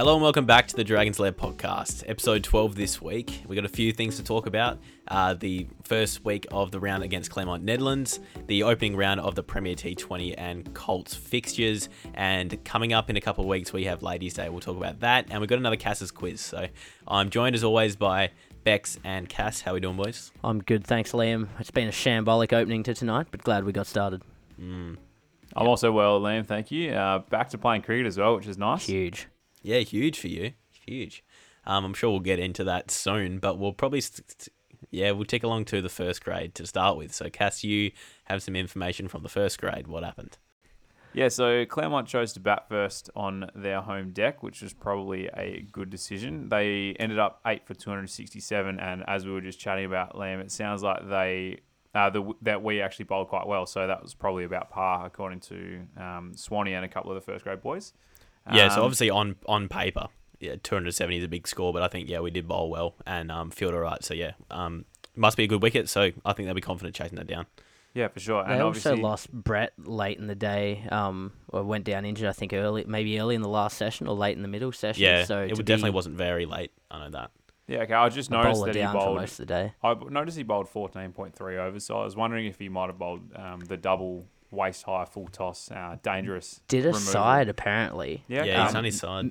Hello and welcome back to the Dragons Lair podcast, episode 12 this week. We've got a few things to talk about. Uh, the first week of the round against Claremont-Nedlands, the opening round of the Premier T20 and Colts fixtures, and coming up in a couple of weeks, we have Ladies' Day. We'll talk about that, and we've got another Cass's quiz. So I'm joined as always by Bex and Cass. How we doing, boys? I'm good, thanks, Liam. It's been a shambolic opening to tonight, but glad we got started. Mm. I'm also well, Liam. Thank you. Uh, back to playing cricket as well, which is nice. Huge. Yeah, huge for you. Huge. Um, I'm sure we'll get into that soon, but we'll probably, st- yeah, we'll take along to the first grade to start with. So, Cass, you have some information from the first grade. What happened? Yeah, so Claremont chose to bat first on their home deck, which was probably a good decision. They ended up eight for 267, and as we were just chatting about, Liam, it sounds like they uh, the, that we actually bowled quite well. So that was probably about par, according to um, Swanee and a couple of the first grade boys. Yeah, so um, obviously on on paper, yeah, 270 is a big score, but I think yeah we did bowl well and um, field all right. So yeah, um, must be a good wicket. So I think they'll be confident chasing that down. Yeah, for sure. They also lost Brett late in the day. Um, or went down injured. I think early, maybe early in the last session or late in the middle session. Yeah, so it definitely wasn't very late. I know that. Yeah, okay. I just noticed that he bowled most of the day. I noticed he bowled 14.3 overs, so I was wondering if he might have bowled um, the double waist high full toss, uh, dangerous. Did a removal. side apparently. Yeah, yeah, he's um, on his side.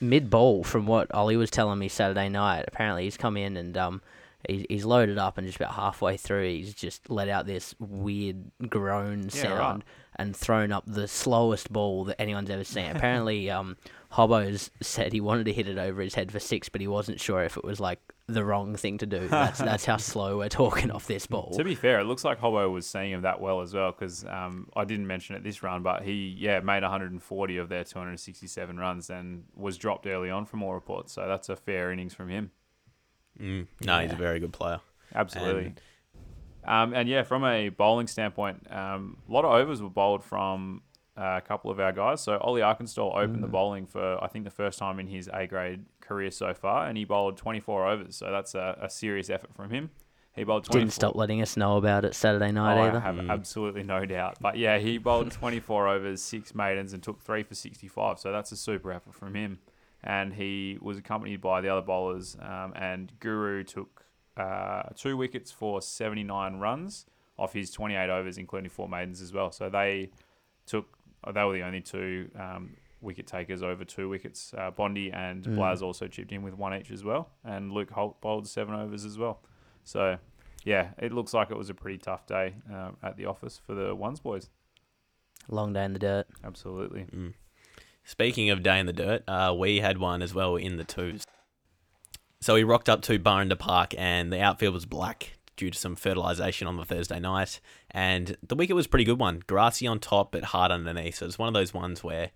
Mid ball, from what Ollie was telling me Saturday night, apparently he's come in and um, he's, loaded up and just about halfway through, he's just let out this weird groan yeah, sound right. and thrown up the slowest ball that anyone's ever seen. apparently, um, Hobbo's said he wanted to hit it over his head for six, but he wasn't sure if it was like the wrong thing to do. That's that's how slow we're talking off this ball. To be fair, it looks like Hobbo was seeing him that well as well because um, I didn't mention it this run, but he yeah made 140 of their 267 runs and was dropped early on from all reports. So that's a fair innings from him. Mm, no, yeah. he's a very good player. Absolutely. And, um, and yeah, from a bowling standpoint, um, a lot of overs were bowled from uh, a couple of our guys. So Ollie Arkenstall opened mm. the bowling for I think the first time in his A grade career so far, and he bowled 24 overs. So that's a, a serious effort from him. He bowled 24. Didn't stop letting us know about it Saturday night oh, either. I have mm. absolutely no doubt. But yeah, he bowled 24 overs, six maidens, and took three for 65. So that's a super effort from him. And he was accompanied by the other bowlers, um, and Guru took uh, two wickets for 79 runs off his 28 overs, including four maidens as well. So they took they were the only two um, wicket takers over two wickets. Uh, Bondi and mm. Blaz also chipped in with one each as well, and Luke Holt bowled seven overs as well. So, yeah, it looks like it was a pretty tough day uh, at the office for the ones boys. Long day in the dirt. Absolutely. Mm. Speaking of day in the dirt, uh, we had one as well in the twos. So we rocked up to Burrinda Park, and the outfield was black due to some fertilization on the Thursday night. And the wicket was a pretty good one. Grassy on top, but hard underneath. So it's one of those ones where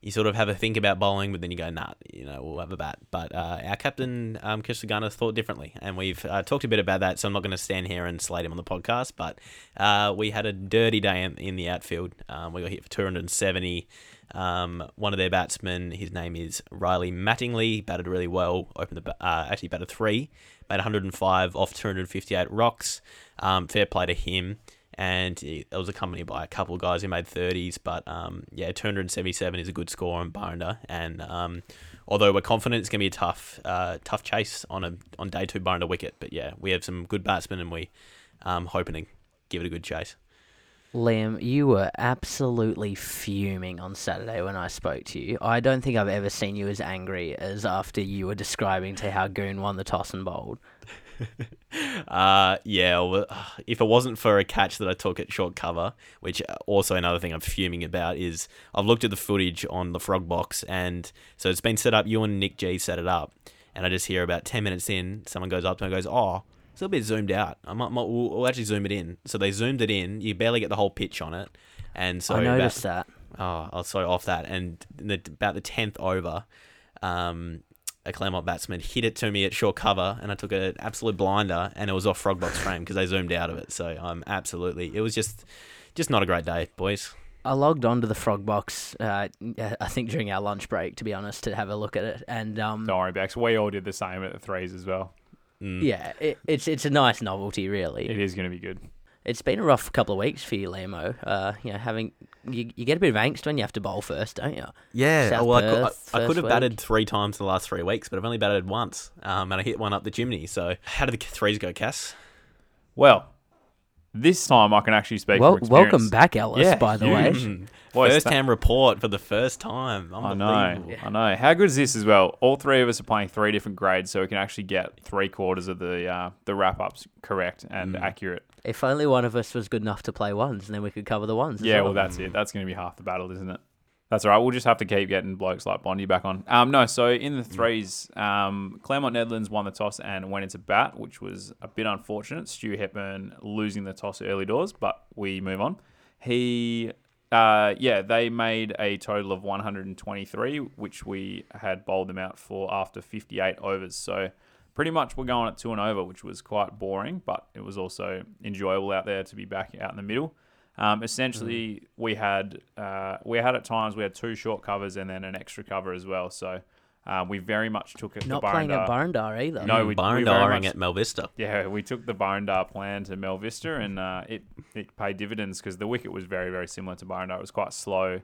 you sort of have a think about bowling, but then you go, nah, you know, we'll have a bat. But uh, our captain, um, thought differently. And we've uh, talked a bit about that, so I'm not going to stand here and slate him on the podcast. But uh, we had a dirty day in, in the outfield. Um, we got hit for 270. Um, one of their batsmen, his name is Riley Mattingly, batted really well. Opened the uh, actually batted three, made 105 off 258 rocks. Um, fair play to him and it was accompanied by a couple of guys who made 30s. But um, yeah, 277 is a good score on Burrinda, and um, although we're confident it's going to be a tough, uh, tough chase on a on day two Burrinda wicket, but yeah, we have some good batsmen, and we um hoping to give it a good chase. Liam, you were absolutely fuming on Saturday when I spoke to you. I don't think I've ever seen you as angry as after you were describing to how Goon won the toss and bowled. uh, yeah, well, if it wasn't for a catch that I took at short cover, which uh, also another thing I'm fuming about is I've looked at the footage on the frog box, and so it's been set up. You and Nick G set it up, and I just hear about 10 minutes in, someone goes up to me and goes, Oh, it's a little bit zoomed out. I might, might we'll, we'll, actually zoom it in. So they zoomed it in. You barely get the whole pitch on it, and so I noticed about, that. Oh, I was so off that, and the, about the tenth over, um, a Claremont batsman hit it to me at short cover, and I took an absolute blinder, and it was off frog box frame because they zoomed out of it. So I'm absolutely, it was just, just not a great day, boys. I logged onto the frog box, uh, I think during our lunch break, to be honest, to have a look at it. And um, don't worry, Bex. We all did the same at the threes as well. Mm. Yeah, it, it's it's a nice novelty, really. It is going to be good It's been a rough couple of weeks for you, Lamo. Uh, you know, having you, you get a bit of angst when you have to bowl first, don't you? Yeah, South well, I could, I, I could have week. batted three times in the last three weeks, but I've only batted once, um, and I hit one up the chimney. So, how did the threes go, Cass? Well, this time I can actually speak. Well, from welcome back, Ellis. Yeah, by the you- way, Mm. Boy, First sta- hand report for the first time. I know, Unbelievable. I know. How good is this as well? All three of us are playing three different grades, so we can actually get three quarters of the uh, the wrap ups correct and Mm. accurate. if only one of us was good enough to play ones, and then we could cover the ones. Yeah, well. well, that's it. That's going to be half the battle, isn't it? That's all right. We'll just have to keep getting blokes like Bondi back on. Um, no, so in the threes, um, Claremont-Nedlands won the toss and went into bat, which was a bit unfortunate. Stu Hepburn losing the toss early doors, but we move on. He, uh, yeah, they made a total of 123, which we had bowled them out for after 58 overs. So pretty much we're going at two and over, which was quite boring, but it was also enjoyable out there to be back out in the middle. Um, essentially, we had uh, we had at times we had two short covers and then an extra cover as well. So uh, we very much took it. Not the playing at Barndar- Barndar either. No, we- Barn we very Daring much- at Melvista. Yeah, we took the Barndar plan to Melvista, and uh, it it paid dividends because the wicket was very very similar to Barndar. It was quite slow,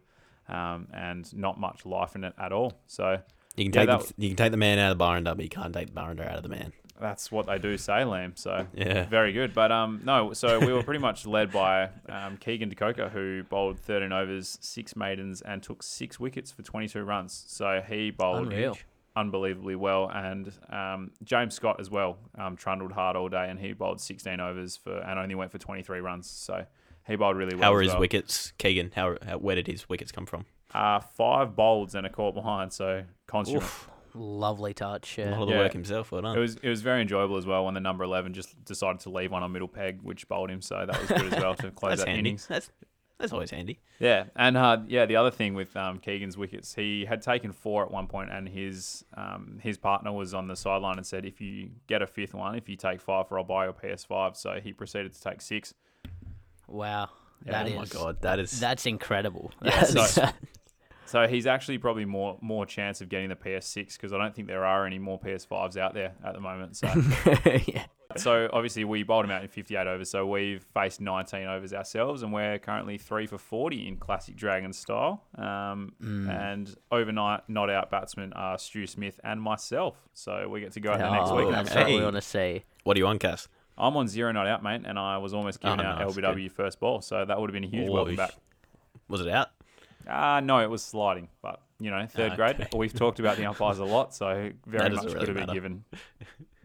um, and not much life in it at all. So You can Yeah, take that the, you can take the man out of the Barndar, but you can't take the Barndar out of the man. That's what they do say, Lamb. So Yeah. very good. But um, no, so we were pretty much led by um, Keegan DeCoker, who bowled 13 overs, six maidens, and took six wickets for 22 runs. So he bowled Unreal. unbelievably well. And um, James Scott as well um, trundled hard all day, and he bowled 16 overs for and only went for 23 runs. So he bowled really well. How were his well. wickets, Keegan? How, how where did his wickets come from? Uh, five bowls and a caught behind, so consummate. Lovely touch. A lot of the Yeah. work himself. Well done. It was it was very enjoyable as well when the number eleven just decided to leave one on middle peg, which bowled him. So that was good as well to close That's that handy. innings. That's that's always handy. Yeah, and uh, yeah, the other thing with um, Keegan's wickets, he had taken four at one point, and his um, his partner was on the sideline and said, "If you get a fifth one, if you take five, for I'll buy your PS5." So he proceeded to take six. Wow. Yeah, That oh my god, that is That's incredible. Yeah, That's- so- So he's actually probably more more chance of getting the PS6 because I don't think there are any more PS5s out there at the moment. So yeah. so obviously we bowled him out in 58 overs. So we've faced 19 overs ourselves, and we're currently three for 40 in classic Dragon style. Um, And overnight not out batsmen are Stu Smith and myself. So we get to go out there next Oh, week. That's fun. what we want to see. what do you want, Cass? I'm on zero not out, mate, and I was almost giving Oh, out nice, LBW first ball. So that would have been a huge welcome back. Was it out? Uh, no, it was sliding, but you know, third grade. We've talked about the umpires a lot, so very much doesn't could really have been given.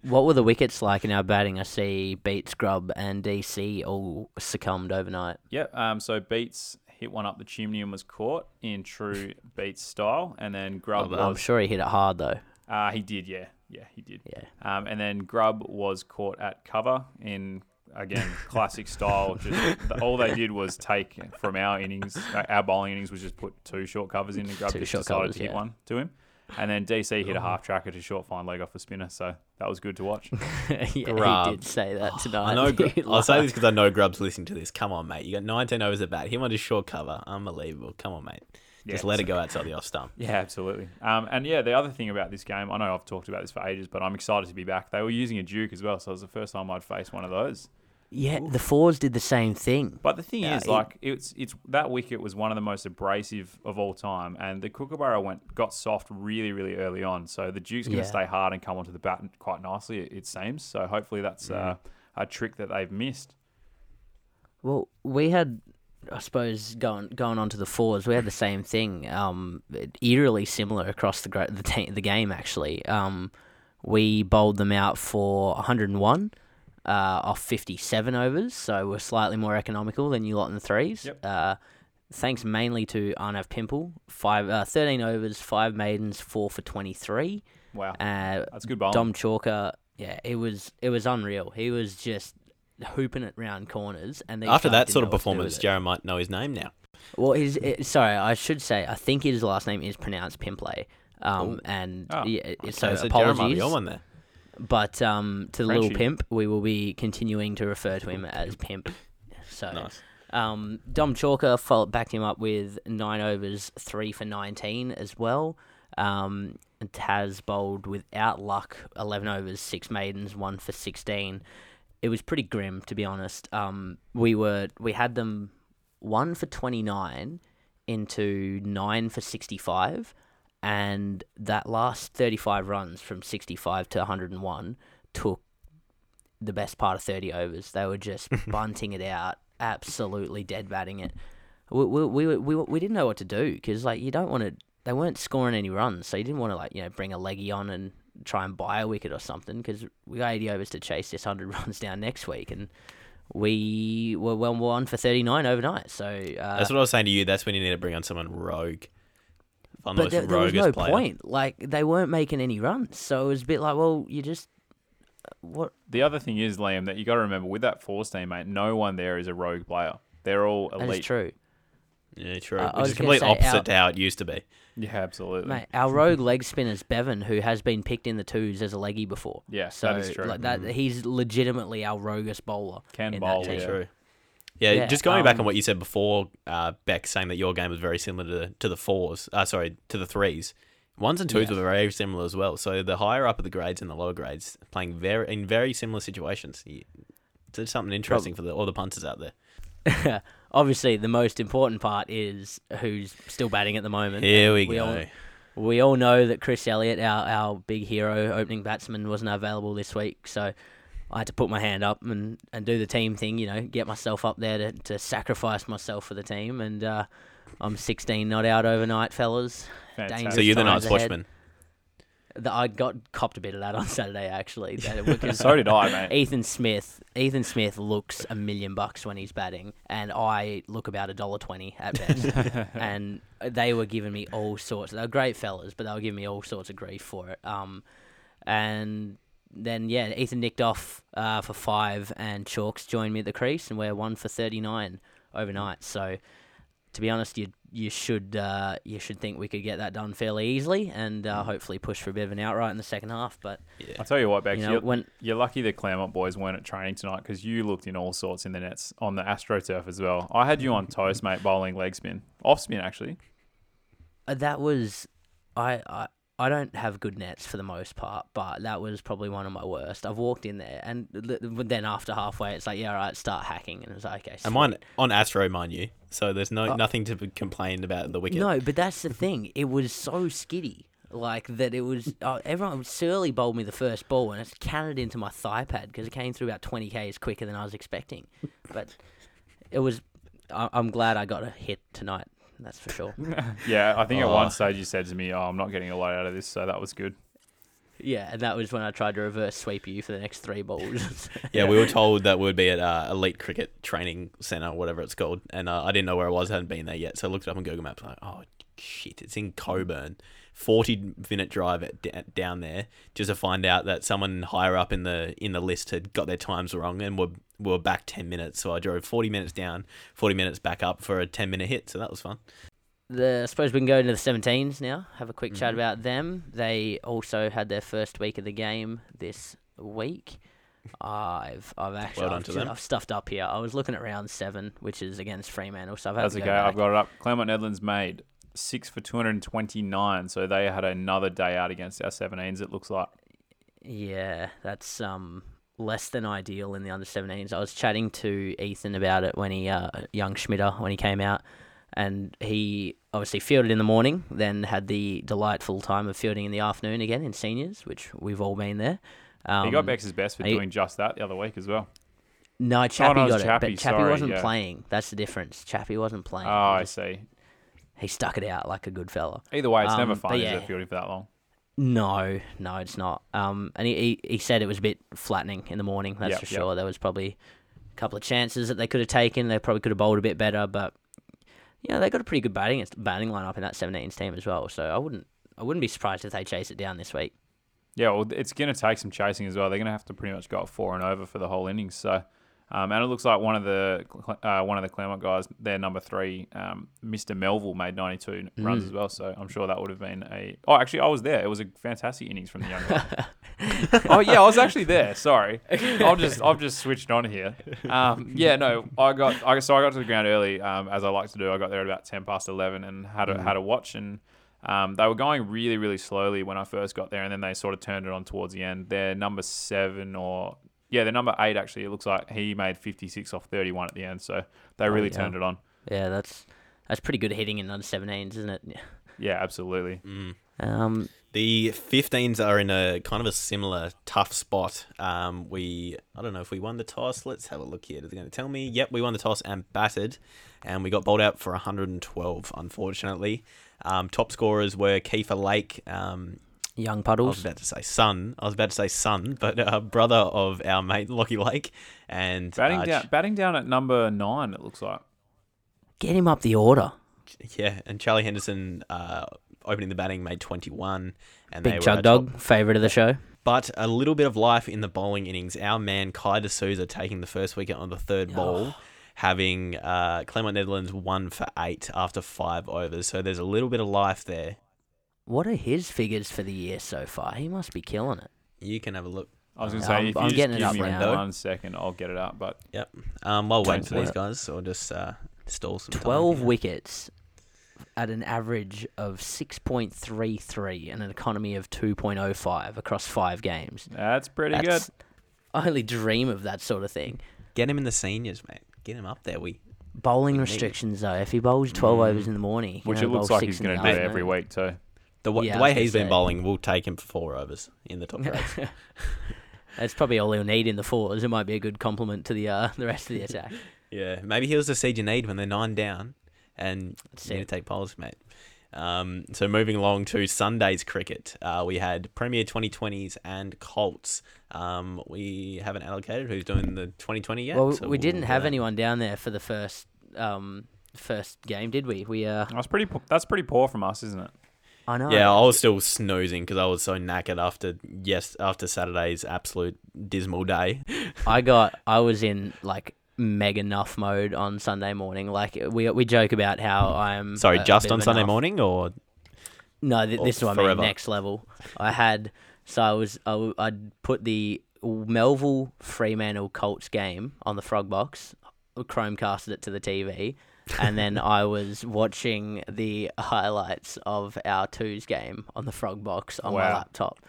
What were the wickets like in our batting? I see Beat Scrub and DC all succumbed overnight. Yeah. Um. So Beats hit one up the chimney and was caught in true Beats style, and then Grub Well I'm sure he hit it hard though. Uh, he did. Yeah. Yeah, he did. Yeah. Um, and then Grub was caught at cover in again classic style. Just the, all they did was take from our innings, uh, our bowling innings was just put two short covers in, and Grub Two just short decided covers, to hit yeah. one to him. And then DC hit a half tracker to short fine leg off a spinner, so that was good to watch. yeah, Grub. he did say that tonight. I know. Gr- I'll say this because I know Grub's listening to this. Come on, mate. You got 19 overs at bat. Him on his short cover. Unbelievable. Come on, mate. Just Yeah, let so- it go outside the off stump. Yeah, absolutely. Um, and yeah, the other thing about this game, I know I've talked about this for ages, but I'm excited to be back. They were using a Duke as well, so it was the first time I'd faced one of those. Yeah, the fours did the same thing. But the thing Yeah, is, it- like, it's it's that wicket was one of the most abrasive of all time, and the Kookaburra went got soft really, really early on. So the Duke's going to Yeah. stay hard and come onto the bat quite nicely, it, it seems. So hopefully that's uh, a trick that they've missed. Well, we had, I suppose, going going on to the fours, we had the same thing. Um, eerily similar across the the ta- the game actually. Um, we bowled them out for 101 uh, off 57 overs, so we're slightly more economical than you lot in the threes. Yep. Uh, thanks mainly to Arnav Pimple, five uh, 13 overs, five maidens, four for 23. Wow, Uh, that's good bowling. Dom Chalker, yeah, it was it was unreal. He was just hooping it round corners, and After that sort of what to do performance, with. Jared might know his name now. Well, his it, sorry, I should say I think his last name is pronounced Pimplay. Um, and Oh, yeah, it- so Okay, Jared might apologies. be on one there. But um, to the little pimp, we will be continuing to refer to him as Pimp. So Nice. um, Dom Chalker followed, backed him up with nine overs, three for 19 as well. Um, and Taz bowled without luck, 11 overs, six maidens, one for 16. it was pretty grim to be honest. Um, we were we had them one for twenty nine into nine for sixty five, and that last thirty five runs from sixty five to one hundred and one took the best part of thirty overs. They were just bunting it out, absolutely dead batting it. We we we we, we didn't know what to do because like you don't want to. They weren't scoring any runs, so you didn't want to like you know bring a leggy on and try and buy a wicket or something because we got 80 overs to chase this 100 runs down next week and we were well one for 39 overnight so uh, That's what I was saying to you. That's when you need to bring on someone rogue. Find but there, there was no player. point like they weren't making any runs so it was a bit like well you just what The other thing is, Liam, that you got to remember with that force team, mate, no one there is a rogue player. They're all elite. that is true Yeah, true. Uh, I Which is gonna complete opposite our- to how it used to be. Yeah, absolutely. mate our rogue leg spinners Bevan who has been picked in the twos as a leggy before Yeah, so that is true. like that he's legitimately our roguest bowler Can in bowl, that team. yeah. True. Yeah, Yeah, just going back on um, what you said before, uh, Beck saying that your game was very similar to to the fours. Uh, sorry, to the threes. Ones and twos Yeah. were very similar as well. So the higher up of the grades and the lower grades playing very in very similar situations. It's something interesting for the, all the punters out there. obviously the most important part is who's still batting at the moment Here we, We go. all- We all know that Chris Elliott, our, our big hero opening batsman, wasn't available this week, so I had to put my hand up and, and do the team thing, you know, get myself up there to, to sacrifice myself for the team. And uh, I'm 16 not out overnight, fellas. Fantastic. so you're the times nice ahead. watchman. The, I got copped a bit of that on Saturday, actually. That, so did I, mate. Ethan Smith, Ethan Smith looks a million bucks when he's batting, and I look about a dollar twenty at best. and they were giving me all sorts. They were great fellas, but they were giving me all sorts of grief for it. Um, and then yeah, Ethan nicked off uh, for five, and Chalks joined me at the crease, and we're one for thirty nine overnight. So, to be honest, you you should uh, you should think we could get that done fairly easily, and uh, hopefully push for a bit of an outright in the second half. But Yeah. I'll tell you what, Bex, you know, you're, when you're lucky the Claremont boys weren't at training tonight because you looked in all sorts in the nets on the AstroTurf as well. I had you on toast, mate, bowling leg spin. Off spin, actually. Uh, that was I, I I don't have good nets for the most part, but that was probably one of my worst. I've walked in there, and then after halfway, it's like, yeah, all right, start hacking, and it was like, okay. And mine sweet. on Astro, mind you. So there's no Uh, nothing to be complain about the wicket. No, but that's the thing. It was so skiddy, like that. It was uh, everyone. Surly bowled me the first ball, and it's counted into my thigh pad because it came through about twenty k's quicker than I was expecting. But it was. I, I'm glad I got a hit tonight. That's for sure. Yeah, I think at Oh. one stage you said to me, "Oh, I'm not getting a lot out of this," so that was good. Yeah, and that was when I tried to reverse sweep you for the next three balls. Yeah, we were told that we'd be at uh, Elite Cricket Training Centre, whatever it's called, and uh, I didn't know where I was. I hadn't been there yet, so I looked it up on Google Maps. Like, oh shit, it's in Cockburn. Forty minute drive at, d- down there just to find out that someone higher up in the in the list had got their times wrong and were were back ten minutes. So I drove forty minutes down, forty minutes back up for a ten minute hit. So that was fun. the I suppose we can go into the 17s now. Have a quick chat Mhm. about them. They also had their first week of the game this week. I've I've actually Well I've, to. I've stuffed up here. I was looking at round seven, which is against Fremantle. So I've had That's to okay. go back. I've got it up. Claremont-Nedlands made six for 229, so they had another day out against our 17s. It looks like. Yeah, that's um less than ideal in the under 17s. I was chatting to Ethan about it when he uh young Schmitter when he came out and he obviously fielded in the morning, then had the delightful time of fielding in the afternoon again in seniors, which we've all been there. Um, he got Bex's best for he- doing just that the other week as well. No, Chappie no, was got it, Chappie, but Chappie sorry, wasn't yeah. playing. That's the difference. Chappie wasn't playing. Oh. I see. He stuck it out like a good fella. Either way, it's never Um, but fun, is yeah. it, fielding for that long? No, no, it's not. Um, and he, he, he said it was a bit flattening in the morning. That's Yep, for yep. sure. There was probably a couple of chances that they could have taken. They probably could have bowled a bit better, but yeah, they got a pretty good batting batting lineup in that 17s team as well. So I wouldn't I wouldn't be surprised if they chase it down this week. Yeah, well, it's going to take some chasing as well. They're going to have to pretty much go four and over for the whole innings. So, um, and it looks like one of the uh, one of the Claremont guys, their number three, um, Mr. Melville, made 92 runs Mm. as well. So I'm sure that would have been a. Oh, actually, I was there. It was a fantastic innings from the young guy. oh yeah, I was actually there. Sorry, I've just I've just switched on here. Um, yeah, no, I got I so I got to the ground early, um, as I like to do. I got there at about ten past eleven and had a Mm. had a watch and. Um, they were going really, really slowly when I first got there, and then they sort of turned it on towards the end. Their number seven or yeah, they're number eight actually. It looks like he made 56 off 31 at the end, so they Oh, really yeah. turned it on. Yeah, that's that's pretty good hitting in under 17s, isn't it? Yeah, absolutely. Mm. Um, The 15s are in a kind of a similar tough spot. Um, we, I don't know if we won the toss. Let's have a look here. They're going to tell me. Yep, we won the toss and batted, and we got bowled out for 112. Unfortunately, um, top scorers were Kiefer Lake. Um, young Puddles. I was about to say son. I was about to say son, but uh, brother of our mate Lockie Lake, and Batting uh, down, batting down at number nine. It looks like. Get him up the order. yeah, and Charlie Henderson uh, opening the batting made 21, and they Big were Chug Dog, favourite of the show. But a little bit of life in the bowling innings. Our man Kai D'Souza taking the first wicket on the third ball, having uh, Claremont-Nedlands one for eight after five overs. So there's a little bit of life there. What are his figures for the year so far? He must be killing it. You can have a look. I was going to Um, say, if you I'm just getting it give up me now. one second, I'll get it up. But Um, while Don't waiting for these sweat. I'll just uh, stall some time 12 here. wickets at an average of 6.33 and an economy of 2.05 across five games. that's pretty That's, I only dream of that sort of thing. Get him in the seniors, mate. Get him up there. We Bowling We need- restrictions, though. If he bowls 12 overs Mm. in the morning, he good. Which it only looks bowl like six he's in the going to do afternoon. every week too. The, wa- Yeah, the way was gonna he's been say. bowling, we'll take him for four overs in the top grades. That's probably all he'll need in the fours. It might be a good compliment to the uh, the rest of the attack. Yeah, maybe here's the seed you need when they're nine down, and you need to take poles, mate. Um, so moving along to Sunday's cricket, uh, we had Premier 2020s and Colts. Um, we haven't allocated who's doing the 2020 yet. well, so we didn't we'll have that. anyone down there for the first um, first game, did we? We uh, That's pretty. po- That's pretty poor from us, isn't it? I know. Yeah, I was still snoozing because I was so knackered after yes after Saturday's absolute dismal day. I got I was in like mega nuff mode on Sunday morning. Like we we joke about how I'm Sorry, a- a just bit on Sunday nuff. morning or No, th- or this is what I mean. Next level. I had so I was I'd put the Melville Fremantle Colts game on the Frog Box, Chromecasted it to the TV, and then I was watching the highlights of our twos game on the Frog Box on my laptop.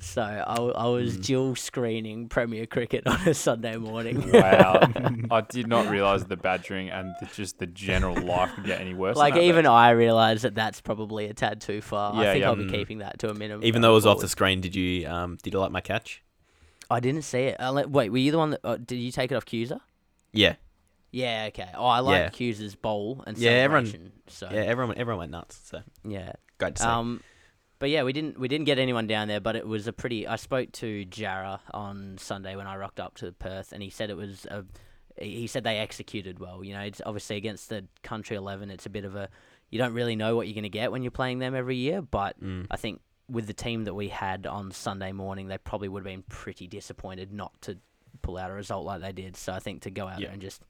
So I was Mm. dual screening Premier Cricket on a Sunday morning. Wow, I did not realize the badgering and the, just the general life could get any worse. than like that, even but- I realised that that's probably a tad too far. I think yeah. I'll be Mm. keeping that to a minimum. even though it was off the screen, did you um did you like my catch? I didn't see it. Uh, wait, were you the one that uh, did you take it off Cuser? Yeah, Yeah, okay. Oh, I like Yeah. Cuser's bowl and Yeah, everyone- celebration. So yeah, everyone everyone went nuts. So yeah. great to see. Um, but yeah, we didn't we didn't get anyone down there, but it was a pretty. I spoke to Jarrah on Sunday when I rocked up to Perth, and he said it was a. He said they executed well. You know, it's obviously against the country eleven. It's a bit of a. You don't really know what you're going to get when you're playing them every year, but Mm. I think with the team that we had on Sunday morning, they probably would have been pretty disappointed not to pull out a result like they did. So I think to go out Yeah. there and just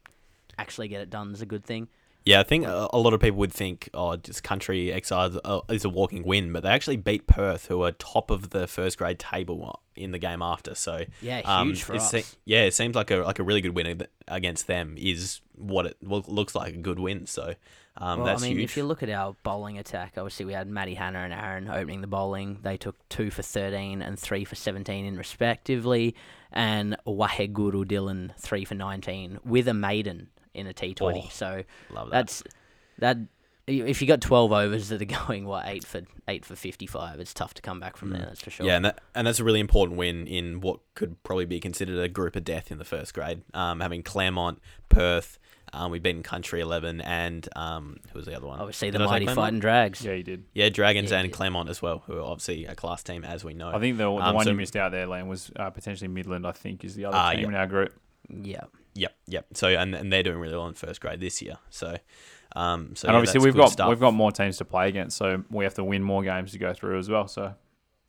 actually get it done is a good thing. Yeah, I think a, a lot of people would think, oh, just country exercise uh, is a walking win, but they actually beat Perth, who are top of the first grade table in the game after. So Yeah, um, huge for it us. se- yeah, it seems like a like a really good win against them is what it lo- looks like a good win. So um, well, that's I mean, huge. if you look at our bowling attack, obviously we had Matty Hannah and Aaron opening the bowling. They took two for 13 and three for 17 in respectively, and Waheguru Dylan three for 19 with a maiden in a T20. Oh, so Love that. that's that. If you got 12 overs that are going what eight for eight for 55, it's tough to come back from there. Mm. That's for sure. Yeah, and that, and that's a really important win in what could probably be considered a group of death in the first grade. Um, having Claremont, Perth, um, we've beaten Country Eleven, and um, who was the other one? Obviously, Did the I mighty fighting drags. yeah, you did. Yeah, Dragons Yeah, and yeah. Claremont as well, who are obviously a class team as we know. I think the, the Um, one so- you missed out there, Liam, was uh, potentially Midland. I think is the other Ah, team yeah. in our group. Yeah. Yep, yep. So and, and they're doing really well in first grade this year. So, um, so and yeah, obviously we've got stuff. we've got more teams to play against, so we have to win more games to go through as well. So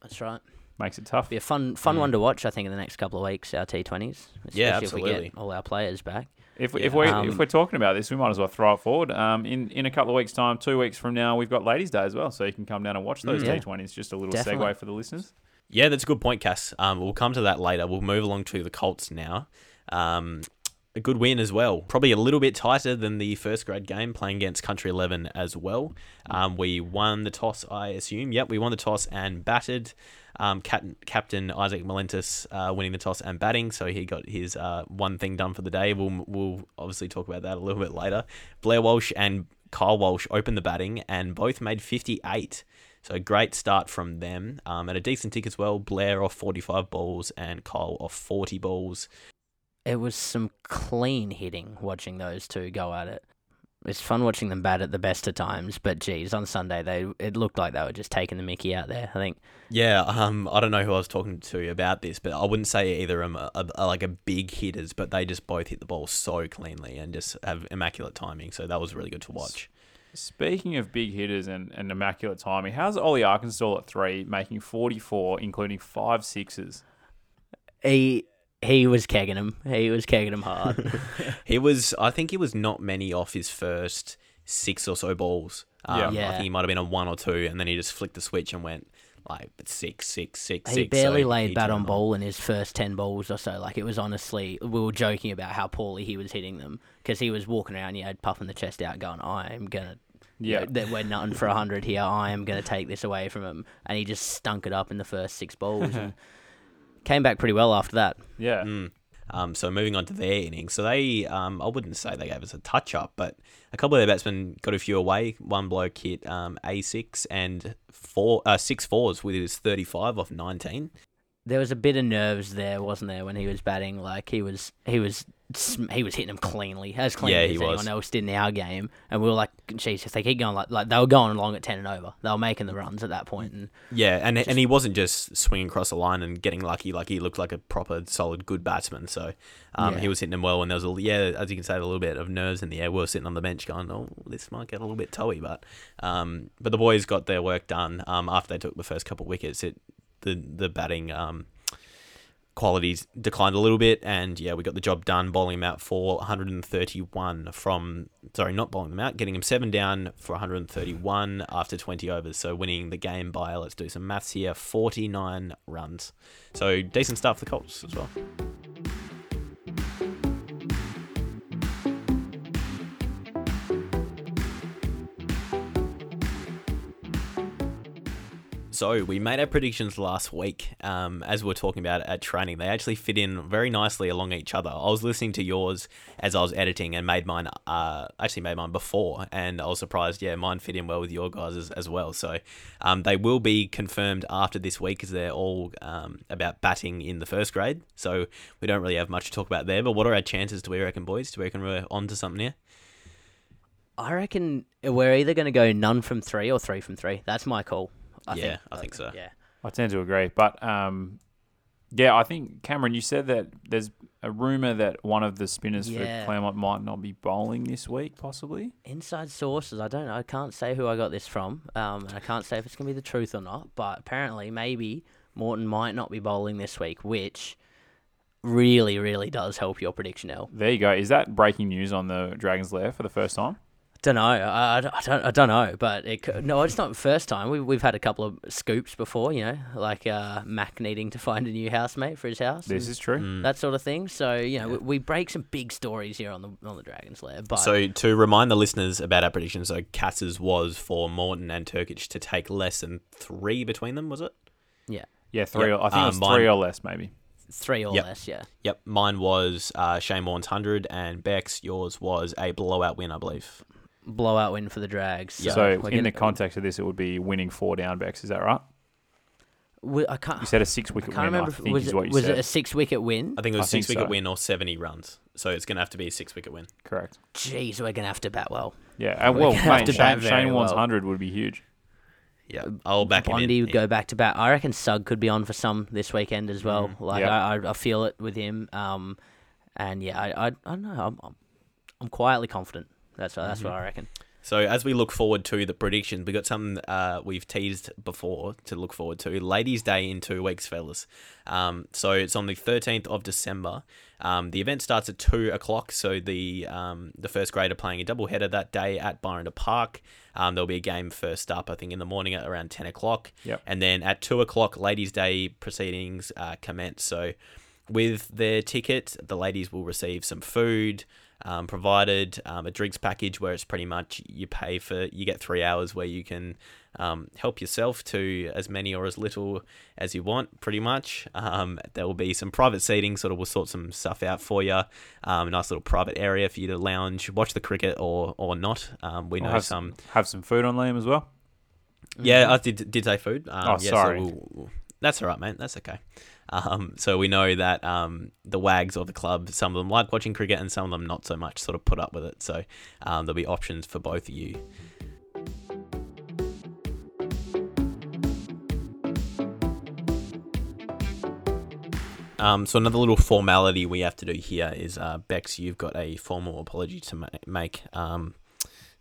That's right. makes it tough. Be a fun, fun Mm. one to watch. I think in the next couple of weeks, our T20s. Especially Yeah, If we absolutely. get all our players back. If, Yeah. if we Um, if we're talking about this, we might as well throw it forward. Um, in in a couple of weeks' time, two weeks from now, we've got Ladies' Day as well, so you can come down and watch those Mm. Yeah. T20s. Just a little Definitely. segue for the listeners. Yeah, that's a good point, Cass. Um, we'll come to that later. We'll move along to the Colts now. Um, a good win as well. Probably a little bit tighter than the first grade game, playing against Country 11 as well. Um, we won the toss, I assume. Yep, we won the toss and batted. Um, Cap- Captain Isaac Malentis uh, winning the toss and batting, so he got his uh, one thing done for the day. We'll, we'll obviously talk about that a little bit later. Blair Walsh and Kyle Walsh opened the batting and both made 58. So great start from them. Um, and a decent tick as well. Blair off 45 balls and Kyle off 40 balls it was some clean hitting watching those two go at it. It's fun watching them bat at the best of times, but geez, on Sunday they it looked like they were just taking the Mickey out there. I think. Yeah, um, I don't know who I was talking to about this, but I wouldn't say either of them are, are, are like a big hitters, but they just both hit the ball so cleanly and just have immaculate timing. So that was really good to watch. Speaking of big hitters and, and immaculate timing, how's Ollie Arkenstall at three, making 44, including five sixes? He he was kegging him. He was kegging him hard. he was. I think he was not many off his first six or so balls. Um, yeah. I think he might have been on one or two, and then he just flicked the switch and went like six, six, six, he six. barely so laid bat on ball in his first ten balls or so. Like it was honestly, we were joking about how poorly he was hitting them because he was walking around, and he had puffing the chest out, going, "I am gonna." Yeah, you know, we're nothing for hundred here. I am going to take this away from him, and he just stunk it up in the first six balls. and came back pretty well after that. Yeah. Mm. Um, so moving on to their innings, so they, um, I wouldn't say they gave us a touch up, but a couple of their batsmen got a few away. One bloke hit um, a six and four, uh, six fours with his thirty five off nineteen. There was a bit of nerves there, wasn't there, when he was batting? Like he was, he was he was hitting them cleanly, as clean yeah, as anyone was. else did in our game. And we were like, "Geez, if they keep going like like they were going along at ten and over, they were making the runs at that point." And yeah, and just, and he wasn't just swinging across the line and getting lucky. Like he looked like a proper, solid, good batsman. So um, yeah. he was hitting them well. And there was a yeah, as you can say, a little bit of nerves in the air. We were sitting on the bench going, "Oh, this might get a little bit toey," but um, but the boys got their work done. Um, after they took the first couple of wickets, it the the batting um qualities declined a little bit, and yeah, we got the job done, bowling him out for 131 from sorry, not bowling them out, getting him seven down for 131 after 20 overs, so winning the game by let's do some maths here, 49 runs. So decent stuff for the Colts as well. So we made our predictions last week. Um, as we are talking about at training, they actually fit in very nicely along each other. I was listening to yours as I was editing and made mine. Uh, actually made mine before, and I was surprised. Yeah, mine fit in well with your guys as, as well. So um, they will be confirmed after this week, because they're all um, about batting in the first grade. So we don't really have much to talk about there. But what are our chances? Do we reckon, boys? Do we reckon we're on to something here? I reckon we're either going to go none from three or three from three. That's my call. I yeah, think, I think so. Yeah, I tend to agree, but um, yeah, I think Cameron, you said that there's a rumor that one of the spinners yeah. for Claremont might not be bowling this week, possibly. Inside sources, I don't know. I can't say who I got this from, um, and I can't say if it's gonna be the truth or not. But apparently, maybe Morton might not be bowling this week, which really, really does help your prediction, L. There you go. Is that breaking news on the Dragons Lair for the first time? Don't know. I, I, don't. I don't know. But it, no, it's not the first time. We we've had a couple of scoops before. You know, like uh, Mac needing to find a new housemate for his house. This is true. Mm. That sort of thing. So you know, yeah. we, we, break some big stories here on the on the Dragons Lair. But so to remind the listeners about our predictions, so Cass's was for Morton and Turkic to take less than three between them. Was it? Yeah. Yeah, three. Yep. Or, I think um, it was mine, three or less, maybe. Three or yep. less, yeah. Yep. Mine was uh, Shane Warne's hundred, and Beck's, Yours was a blowout win, I believe blowout win for the Drags. So, so in gonna, the context of this, it would be winning four down backs. Is that right? We, I can't. You said a six wicket win. Remember, I think was, is what you was said. it a six wicket win? I think it was six wicket so. win or seventy runs. So it's going to have to be a six wicket win. Correct. Jeez, we're going to have to bat well. Yeah, uh, well, mate, Shane, Shane well. hundred would be huge. Yeah, I'll back Bondi him would go back to bat. I reckon Sug could be on for some this weekend as well. Mm, like yep. I, I, feel it with him. Um, and yeah, I, I, I don't know. I'm, I'm, I'm quietly confident. That's that's mm-hmm. what I reckon. So as we look forward to the predictions, we got something uh, we've teased before to look forward to. Ladies' Day in two weeks, fellas. Um, so it's on the thirteenth of December. Um, the event starts at two o'clock. So the um, the first grade are playing a double header that day at Burrinda Park. Um, there'll be a game first up, I think, in the morning at around ten o'clock. Yep. And then at two o'clock, Ladies' Day proceedings uh, commence. So with their ticket, the ladies will receive some food um, provided, um, a drinks package where it's pretty much you pay for, you get three hours where you can um, help yourself to as many or as little as you want, pretty much. Um, there will be some private seating, sort of, we'll sort some stuff out for you. Um, a nice little private area for you to lounge, watch the cricket or or not. Um, we We'll know have some. Have some food on Liam as well. Yeah, I did did say food. Um, Oh, yeah, so sorry. we'll- we'll- that's all right, mate. That's okay. Um, so we know that um, the Wags or the club, some of them like watching cricket and some of them not so much. Sort of put up with it. So um, there'll be options for both of you. Um, so another little formality we have to do here is uh, Bex, you've got a formal apology to ma- make. Um,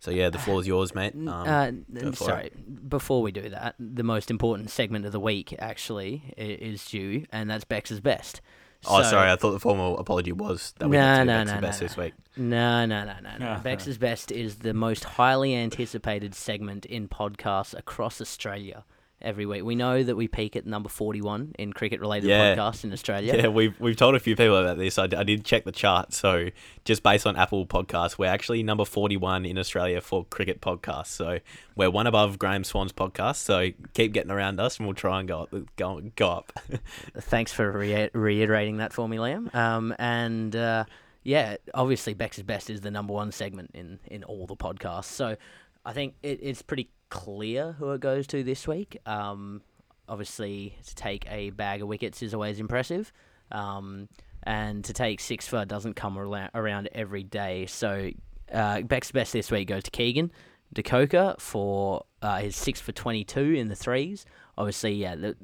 so yeah, the floor is yours, mate. Um, uh, go n- for sorry, before we do that, the most important segment of the week actually is due, and that's Bex's best. Oh, So- sorry. I thought the formal apology was that we No, had to no, Bex no, the best no. this week. No, no, no, no, no. Bex's Best is the most highly anticipated segment in podcasts across Australia every week. We know that we peak at number 41 in cricket related Yeah. podcasts in Australia. Yeah, we've we've told a few people about this. I did check the chart. So just based on Apple Podcasts, we're actually number forty one in Australia for cricket podcasts. So we're one above Graeme Swann's podcast. So keep getting around us, and we'll try and go up, go go up. Thanks for rea- reiterating that for me, Liam. Um, and uh, yeah, obviously Bex's Best is the number one segment in, in all the podcasts. So I think it, it's pretty clear who it goes to this week. Um, obviously, to take a bag of wickets is always impressive. Um, and to take six for doesn't come around every day. So uh, Bex's Best this week goes to Keegan Dakoka for uh, his six for 22 in the threes. Obviously, yeah, the,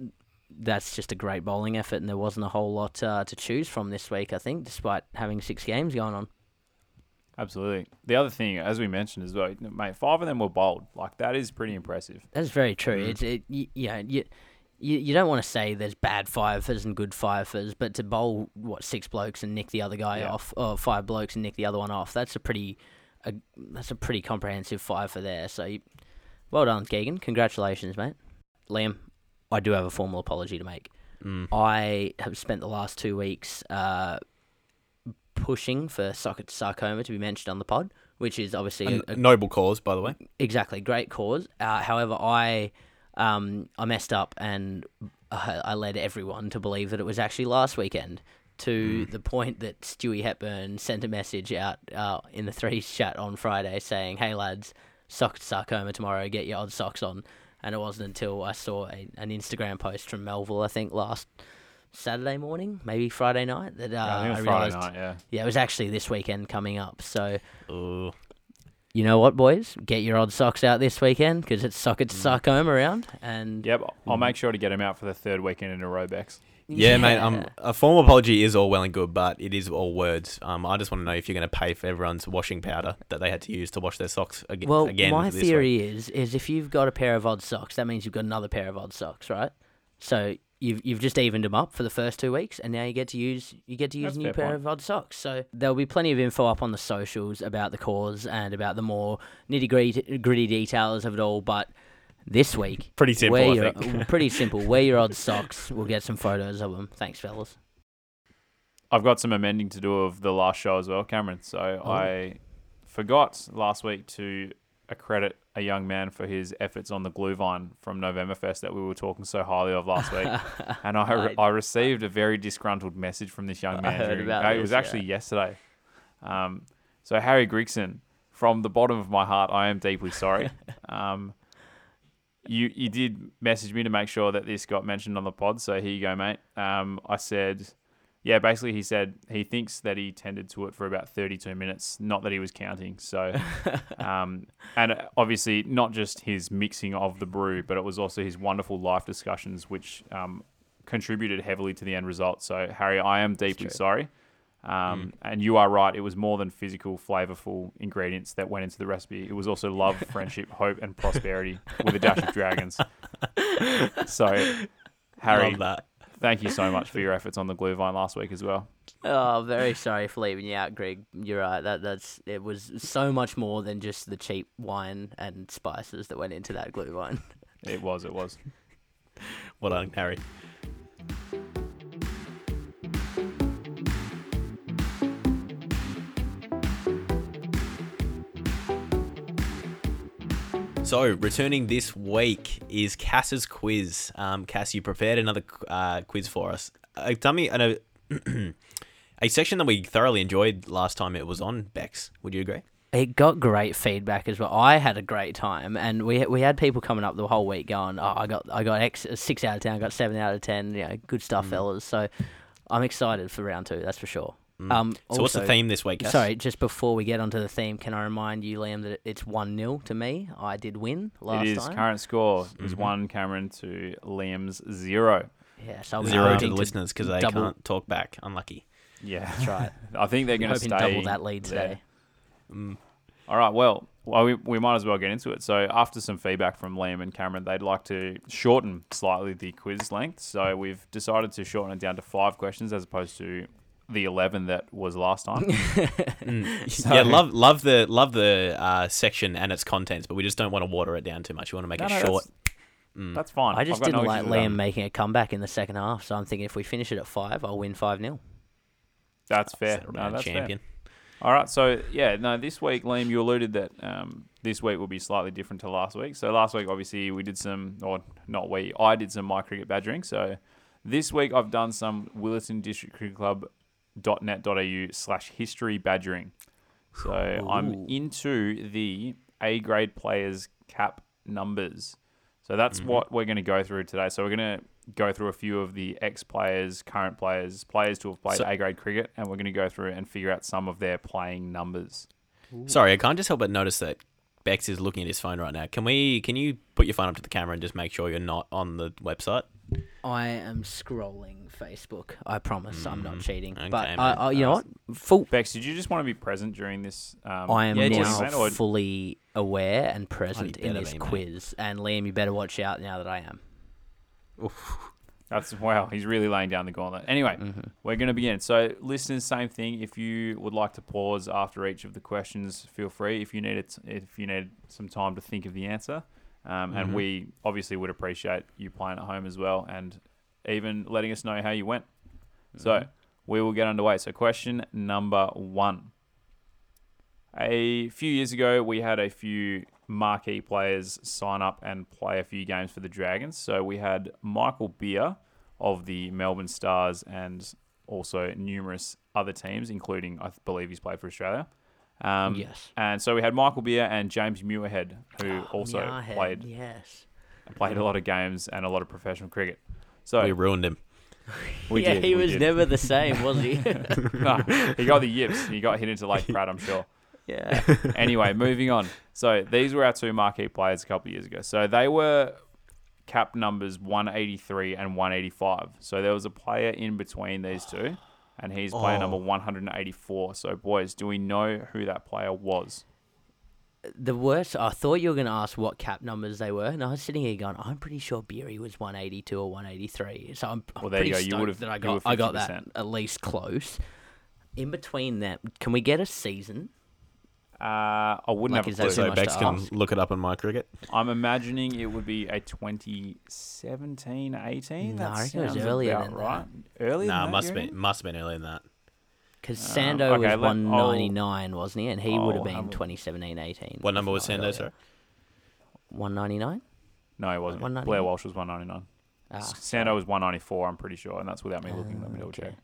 that's just a great bowling effort, and there wasn't a whole lot uh, to choose from this week, I think, despite having six games going on. Absolutely. The other thing, as we mentioned as well, mate, five of them were bowled. Like that is pretty impressive. That's very true. Mm. It's it, you, you know, you, you, you don't want to say there's bad fivers and good fivers, but to bowl what six blokes and nick the other guy Yeah. off, or five blokes and nick the other one off, that's a pretty, a, that's a pretty comprehensive five for there. So, you, well done, Keegan. Congratulations, mate. Liam, I do have a formal apology to make. Mm. I have spent the last two weeks uh, pushing for socket sarcoma to be mentioned on the pod, which is obviously a, A noble cause, by the way. exactly great cause. Uh, however, I um, I messed up and I, I led everyone to believe that it was actually last weekend. To the point that Stewie Hepburn sent a message out uh, in the threes chat on Friday saying, "Hey lads, socket sarcoma tomorrow. Get your odd socks on." And it wasn't until I saw a, an Instagram post from Melville, I think last Saturday morning, maybe Friday night, that uh, I think it I was Friday realized, night. Yeah. yeah, it was actually this weekend coming up. So Ooh. you know what, boys? Get your odd socks out this weekend because it's socket Mm. sarcoma around. And Yep. I'll make sure to get him out for the third weekend in a row, Bex. Yeah, mate. Um, a formal apology is all well and good, but it is all words. Um, I just want to know if you're going to pay for everyone's washing powder that they had to use to wash their socks ag- well, again. my this week. theory is is if you've got a pair of odd socks, that means you've got another pair of odd socks, right? So you've you've just evened them up for the first two weeks, and now you get to use you get to use That's a new pair point. of odd socks. So there'll be plenty of info up on the socials about the cause and about the more nitty gritty gritty details of it all. But this week, Pretty simple, wear I your, think. pretty simple. Wear your odd socks. We'll get some photos of them. Thanks, fellas. I've got some amending to do of the last show as well, Cameron. So Oh. I forgot last week to accredit a young man for his efforts on the glühwein from Novemberfest that we were talking so highly of last week. and I, re- I received a very disgruntled message from this young I man. heard during- about uh, it was yeah. actually yesterday. Um, so Harry Grigson, from the bottom of my heart, I am deeply sorry. um, you you did message me to make sure that this got mentioned on the pod. So here you go, mate. Um, I said, yeah, basically he said he thinks that he tended to it for about 32 minutes, not that he was counting. So, um, and obviously not just his mixing of the brew, but it was also his wonderful life discussions, which um, contributed heavily to the end result. So, Harry, I am deeply sorry. Um, And you are right. It was more than physical, flavorful ingredients that went into the recipe. It was also love, friendship, hope, and prosperity with a dash of dragons. So, Harry, Love that. Thank you so much for your efforts on the glühwein last week as well. Oh, very sorry for leaving you out, Greg. You're right. That that's it was so much more than just the cheap wine and spices that went into that glue wine. It was, it was. Well done, Harry. So, returning this week is Cass's quiz. Um, Cass, you prepared another uh, quiz for us. Uh, tell me, uh, a section that we thoroughly enjoyed last time it was on, Bex. Would you agree? It got great feedback as well. I had a great time, and we we had people coming up the whole week going, "Oh, I got I got X six out of ten, I got seven out of ten. You know, good stuff, fellas." So, I'm excited for round two. That's for sure. Um, So, what's the theme this week, Cass? Sorry, just before we get onto the theme, can I remind you, Liam, that it's 1 0 to me? I did win last time. it is time. current score is Mhm. one Cameron to Liam's zero. yeah, so Zero to the listeners because they double- can't talk back. Unlucky. Yeah, That's right. I think they're going to hoping stay double that lead today. Mm. All right, well, well we, we might as well get into it. So, after some feedback from Liam and Cameron, they'd like to shorten slightly the quiz length. So, we've decided to shorten it down to five questions as opposed to the 11 that was last time. Mm. So- yeah, love love the love the uh, section and its contents, but we just don't want to water it down too much. We want to make No, it no, short. That's, Mm. that's fine. I just didn't no like Liam making a comeback in the second half, so I'm thinking if we finish it at 5, I'll win 5 0. That's fair. Settle No, down, that's fair. champion. All right, so yeah, no, this week, Liam, you alluded that um, this week will be slightly different to last week. So last week, obviously, we did some, or not we, I did some my cricket badgering. So this week, I've done some Willetton District Cricket Club .net.au slash history badgering. So I'm into the A grade players cap numbers. So that's Mhm. what we're going to go through today. So we're going to go through a few of the ex players, current players, players to have played So- A grade cricket, and we're going to go through and figure out some of their playing numbers. Sorry, I can't just help but notice that Bex is looking at his phone right now. Can we? Can you put your phone up to the camera and just make sure you're not on the website? I am scrolling Facebook. I promise I'm not Mm, cheating. okay, but mate. I, I, you know what? Full. Bex, did you just want to be present during this? Um, I am Yeah, now just- or- fully aware and present in better this be, mate. quiz. And Liam, you better watch out now that I am. That's wow. He's really laying down the gauntlet. Anyway, Mhm. we're going to begin. So, listeners, same thing. If you would like to pause after each of the questions, feel free. If you need it, if you need some time to think of the answer, um, and Mhm. we obviously would appreciate you playing at home as well, and even letting us know how you went. So, we will get underway. So, question number one. A few years ago, we had a few marquee players sign up and play a few games for the Dragons. So we had Michael Beer of the Melbourne Stars and also numerous other teams, including, I believe, he's played for Australia. Um, yes. And so we had Michael Beer and James Muirhead, who Oh, also Muirhead, played Yes. played a lot of games and a lot of professional cricket. So we ruined him. we yeah, did, he we was did. never the same, was he? No, he got the yips. He got hit into Lake Pratt, I'm sure. yeah. anyway, moving on. So these were our two marquee players a couple of years ago. So they were cap numbers 183 and 185. So there was a player in between these two, and he's player Oh. number 184. So boys, do we know who that player was? The worst, I thought you were going to ask what cap numbers they were, and I was sitting here going, I'm pretty sure Beery was 182 or 183. So I'm, I'm Well, there you go. You stoked would've- that I got, I got that at least close. In between that, can we get a season? Uh, I wouldn't Like, have is a clue. So much Bex to can ask? look it up on my cricket. I'm imagining it would be a 2017, 18. No, I that reckon it was sounds earlier about than that. right. Earlier Nah, than that, must you be reckon? must have been earlier than that. Because Um, Sando okay, was let- I'll- 199, wasn't he? And he would I'll have been a- 2017 18. What number was Sando, earlier. sir? 199? No, he wasn't. 199? Blair Walsh was 199. Ah, Sando was 194, I'm pretty sure, and that's without me looking. Let me Ah, double okay. check.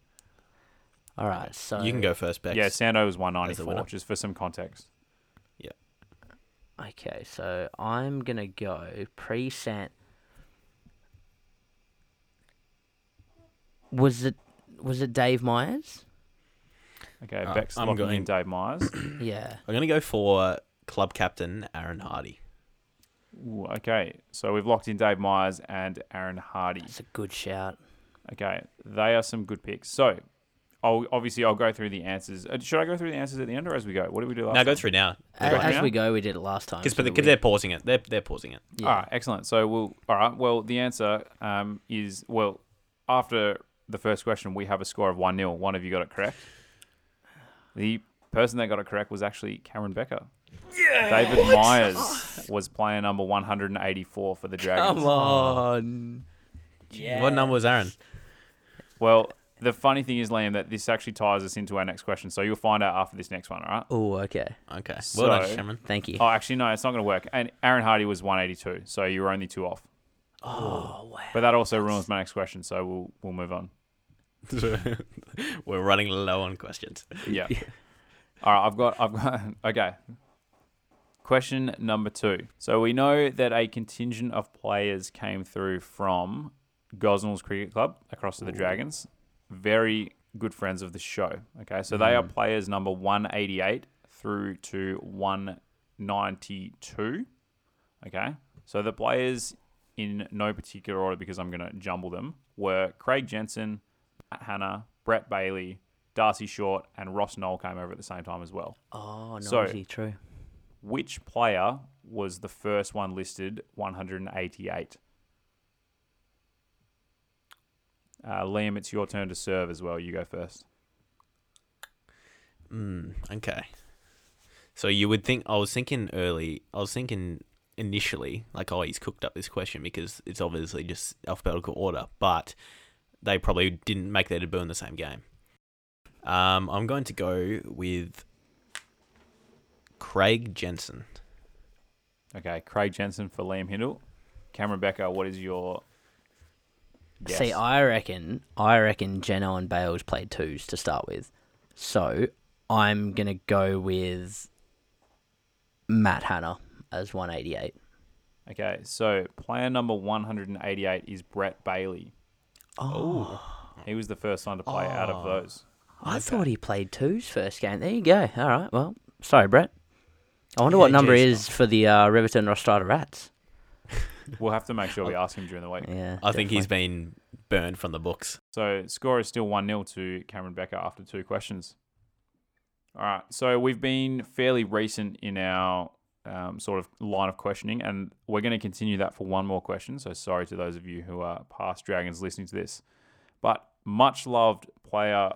All right, so you can go first, Bex. Yeah, Sando was winner. 194, just for some context. Yep. Okay, so I'm gonna go pre Sant. Was it was it Dave Myers? Okay, Uh, Beck's I'm locking going- in Dave Myers. Yeah. I'm gonna go for club captain Aaron Hardy. Ooh, okay, so we've locked in Dave Myers and Aaron Hardy. That's a good shout. Okay, they are some good picks. So, I'll, obviously, I'll go through the answers. Uh, should I go through the answers at the end or as we go? What did we do last Now go time? through now. A- Go As now? we go, we did it last time. Because so we- they're pausing it. They're they're pausing it. yeah. All right, excellent. So we'll. All right. Well, the answer um, is well after the first question, we have a score of one 0 One of you got it correct. The person that got it correct was actually Cameron Becker. David Myers was player number 184 for the Dragons. Come on. Yeah. What number was Aaron? Well, the funny thing is, Liam, that this actually ties us into our next question. So you'll find out after this next one, all right? Oh, okay. Okay. Well done, So- Cameron. Thank you. Oh, actually, no, it's not going to work. And Aaron Hardy was 182, so you were only two off. Oh, wow. But that also ruins my next question, so we'll we'll move on. We're running low on questions. Yeah. All right, I've got I've got okay. Question number two. So we know that a contingent of players came through from Gosnells Cricket Club across to the Dragons. Very good friends of the show. Okay, so they are mm. players number 188 through to 192. Okay, so the players in no particular order because I'm going to jumble them were Craig Jensen, Matt Hanna, Brett Bailey, Darcy Short, and Ross Knoll came over at the same time as well. Oh, So- noisy, true. Which player was the first one listed 188? Uh, Liam, it's your turn to serve as well. You go first. Mm, okay. So you would think I was thinking early. I was thinking initially like, oh, he's cooked up this question because it's obviously just alphabetical order, but they probably didn't make their debut in the same game. Um, I'm going to go with Craig Jensen. Okay, Craig Jensen for Liam Hindle. Cameron Becker, what is your guess? See, I reckon, I reckon Geno and Bales played twos to start with. So I'm gonna go with Matt Hanna as 188. Okay, so player number 188 is Brett Bailey. Oh, He was the first one to play out of Oh. those. I Okay. thought he played twos first game. There you go. All right. Well, sorry, Brett. I wonder what number geez. is for the uh, Riverton Rostrata Rats. We'll have to make sure we ask him during the week. Yeah, I think he's been burned from the books. So score is still 1 0 to Cameron Becker after two questions. All right. So we've been fairly recent in our um, sort of line of questioning, and we're going to continue that for one more question. So sorry to those of you who are past Dragons listening to this. But much loved player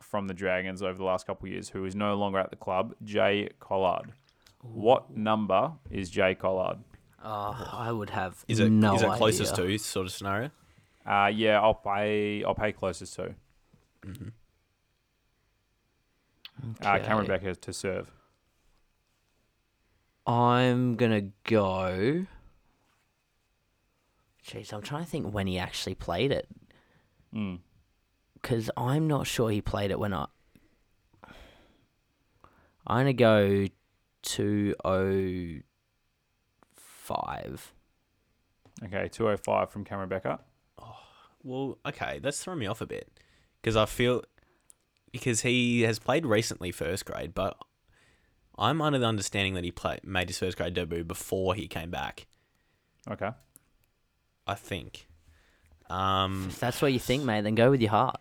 from the Dragons over the last couple of years who is no longer at the club, Jay Collard. What number is Jay Collard? Oh, I would have Is it is no is it closest idea. to sort of scenario? Uh, yeah, I'll pay. I'll pay closest to hmm uh, Cameron Okay. Becker to serve. I'm gonna go. Jeez, I'm trying to think when he actually played it Mm. because I'm not sure he played it when I. I'm gonna go two oh five. Okay, 205 from Cameron Becker. Oh, Well, okay, that's thrown me off a bit because I feel because he has played recently first grade, but I'm under the understanding that he play, made his first grade debut before he came back. Okay. I think. Um, If that's what you think, mate, then go with your heart.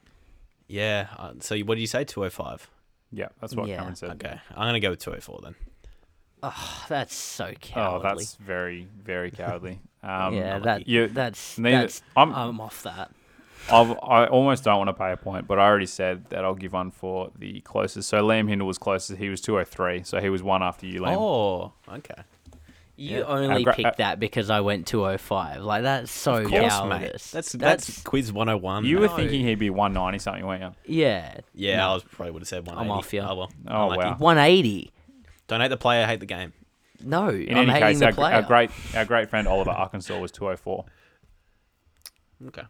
yeah. Uh, so what did you say? Two oh five. Yeah, that's what Yeah. Cameron said. Okay, I'm gonna go with two oh four then. Oh, that's so cowardly. Oh, that's very, very cowardly. Um, yeah, that you- that's neither- that's I'm, I'm off that. I've, I almost don't want to pay a point, but I already said that I'll give one for the closest. So Liam Hindle was closest. He was 203, so he was one after you, Liam. Oh, okay. You Yeah. only gra- picked uh, that because I went 205. Like that's so Of course, cowardice. mate. That's, that's that's quiz 101. you mate. were thinking he'd be 190 something, weren't you? yeah. Yeah, No. I was probably would have said 180. I'm off you. Oh well. Oh, Unlucky. wow. 180. Don't hate the player, hate the game. No, In I'm any hating case, the our, player. our great our great friend Oliver Arkenstall was 204. Okay.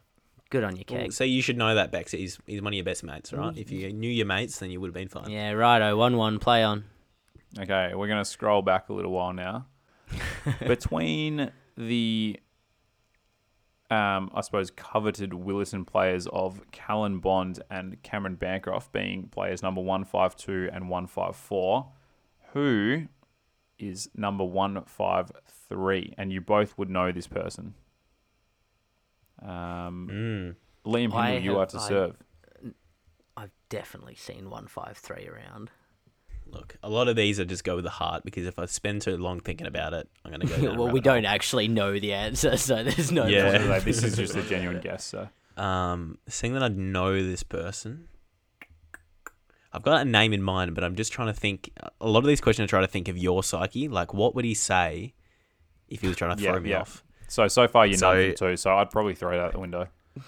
Good on you, Well, Keg. so you should know that Bex. He's he's one of your best mates, right? If you knew your mates, then you would have been fine. Yeah, righto. One-one. Play on. Okay, we're going to scroll back a little while now. Between the, um, I suppose, coveted Willetton players of Callan Bond and Cameron Bancroft being players number 152 and 154, who is number 153? And you both would know this person. Um, Mm. Liam I you have, are to I- serve. I've definitely seen 153 around. Look, a lot of these I just go with the heart because if I spend too long thinking about it, I'm gonna go. Down well, we don't hole. actually know the answer, so there's no Yeah. Like, this is just a genuine guess. So. Um, seeing that I know this person, I've got a name in mind, but I'm just trying to think. A lot of these questions I try to think of your psyche. Like, what would he say if he was trying to Yeah, throw me yeah. off? So so far you're So- none for two, so I'd probably throw it out the window.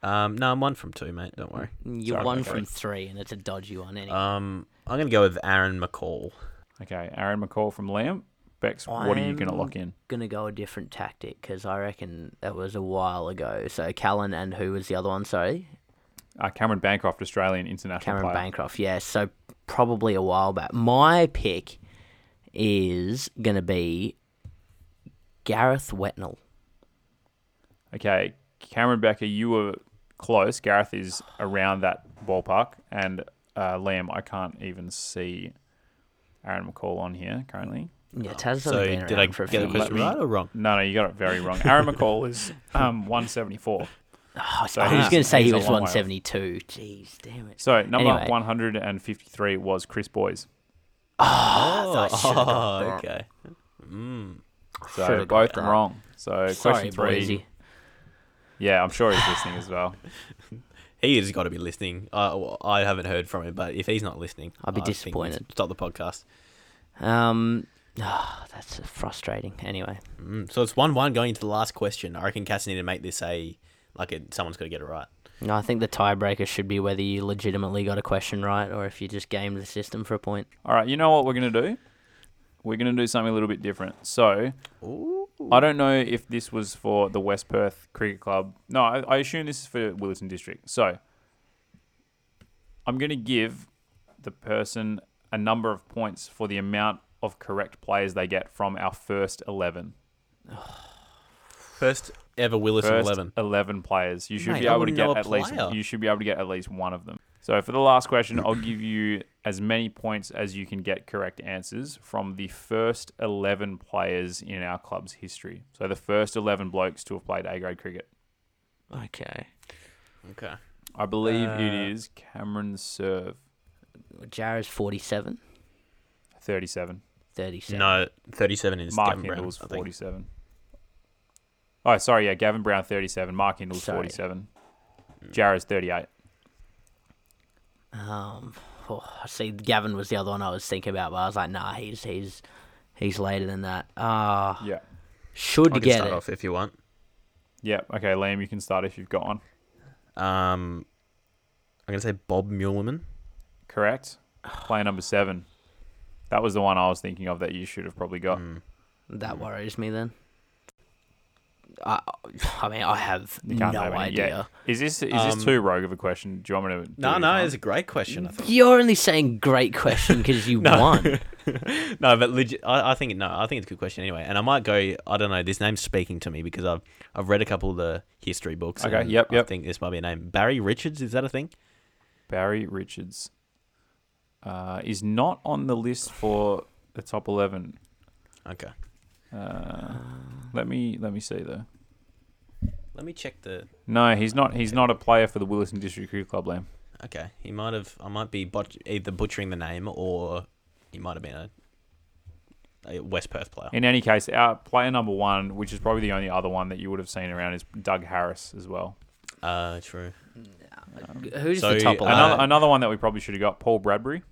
Um, no, I'm one from two, mate. Don't worry. You're Sorry, one okay. from three, and it's a dodgy one anyway. Um, I'm gonna go with Aaron McCall. Okay, Aaron McCall from Liam. Bex, what are you going to lock in? Gonna go a different tactic because I reckon that was a while ago. So Callan and who was the other one? Sorry, Uh, Cameron Bancroft, Australian international Cameron player. Bancroft. Yeah, so probably a while back. My pick is gonna be Gareth Wetnell. Okay, Cameron Becker, you were close. Gareth is around that ballpark, and uh, Liam, I can't even see Aaron McCall on here currently. Yeah, Taz So has been did I around for a get the few question years. right or wrong? No, no, you got it very wrong. Aaron McCall is um, 174. Oh, So I was going to say he was long way 172. Jeez, damn it. So number Anyway. 153 was Chris Boys. Oh, I should've got oh, that. okay. Mm. So Should've both got wrong. So Sorry, question three. Boise. Yeah, I'm sure he's listening as well. He has got to be listening. I I haven't heard from him, but if he's not listening, I'd be I think disappointed. Stop the podcast. Um, ah, that's frustrating. Anyway, Mm. So it's one one going into the last question. I reckon Cass need to make this a like it, someone's got to get it right. no, I think the tiebreaker should be whether you legitimately got a question right or if you just gamed the system for a point. All right, you know what we're going to do? We're going to do something a little bit different. So Ooh. I don't know if this was for the West Perth Cricket Club. No, I, I assume this is for Willetton District. So I'm going to give the person a number of points for the amount of correct players they get from our first 11. First ever Willis First 11. 11 players. You should Mate, be I able to wouldn't know get a at least player. you should be able to get at least one of them. So for the last question, I'll give you as many points as you can get correct answers from the first 11 players in our club's history. So the first 11 blokes to have played A grade cricket. Okay. Okay. I believe it Uh, is Cameron Serve, Jarrah's 47, 37. 37. No, 37 is Mark Gavin Brown, Hindle's I think. 47. Oh, sorry, yeah, Gavin Brown 37, Mark Hindle's Sorry. 47. Jarrah's 38. Um, oh, see, Gavin was the other one I was thinking about, but I was like, nah, he's he's he's later than that. Ah, Yeah. should I can get start it. off if you want. Yeah, okay, Liam, you can start if you've got one. Um, I'm gonna say Bob Muleman. Correct. Player number seven. That was the one I was thinking of that you should have probably got. Mm. That worries me then. I, I mean, I have no can't have any- idea. yeah. Is this is Um, this too rogue of a question? Do you want me to? No, it no, it's a great question. I think. You're only saying great question because you No. won. no, but legit, I, I think no, I think it's a good question anyway. And I might go. I don't know. This name's speaking to me because I've I've read a couple of the history books. Okay, and yep, I yep. think this might be a name. Barry Richards. Is that a thing? Barry Richards uh, is not on the list for the top eleven. Okay. Uh, let me let me see though. Let me check the. No, he's not. He's not a player for the Willetton District Cricket Club, Lamb. Okay, he might have. I might be butch- either butchering the name or he might have been a, a West Perth player. In any case, our player number one, which is probably the only other one that you would have seen around, is Doug Harris as well. Uh, true. Who's So, the top uh, eleven? Another another one that we probably should have got, Paul Bradbury.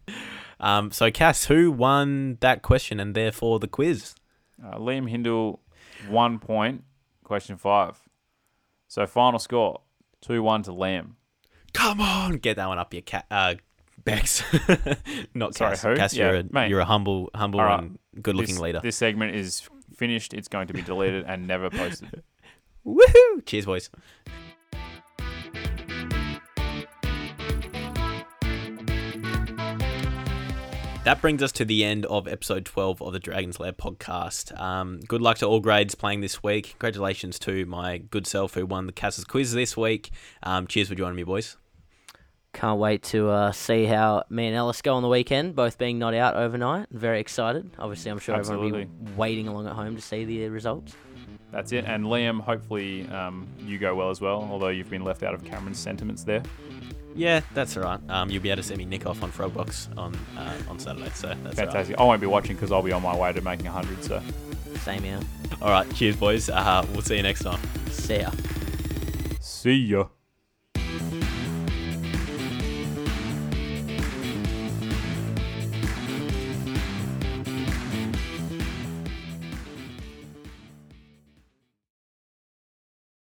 Um, so Cass, who won that question and therefore the quiz? Uh, Liam Hindle, one point. Question five. So final score, two one to Liam. Come on, get that one up your cat. Uh, Bex, not Sorry, Cass. who? Cass, Yeah, you're a mate. you're a humble, humble right. and good-looking this, leader. This segment is finished. It's going to be deleted and never posted. Woohoo! Cheers, boys. That brings us to the end of episode 12 of the Dragon's Lair podcast. Um, good luck to all grades playing this week. Congratulations to my good self who won the Cass's quiz this week. Um, cheers for joining me, boys. Can't wait to uh, see how me and Ellis go on the weekend, both being not out overnight. Very excited. Obviously, I'm sure everyone will be waiting along at home to see the results. That's it. And Liam, hopefully um, you go well as well. Although you've been left out of Cameron's sentiments there. Yeah, that's all right. Um, you'll be able to see me nick off on Frogbox on uh, on Saturday, so that's all right. Fantastic. I won't be watching because I'll be on my way to making hundred. So Same here. All right, cheers, boys. Uh, we'll see you next time. See ya. see ya.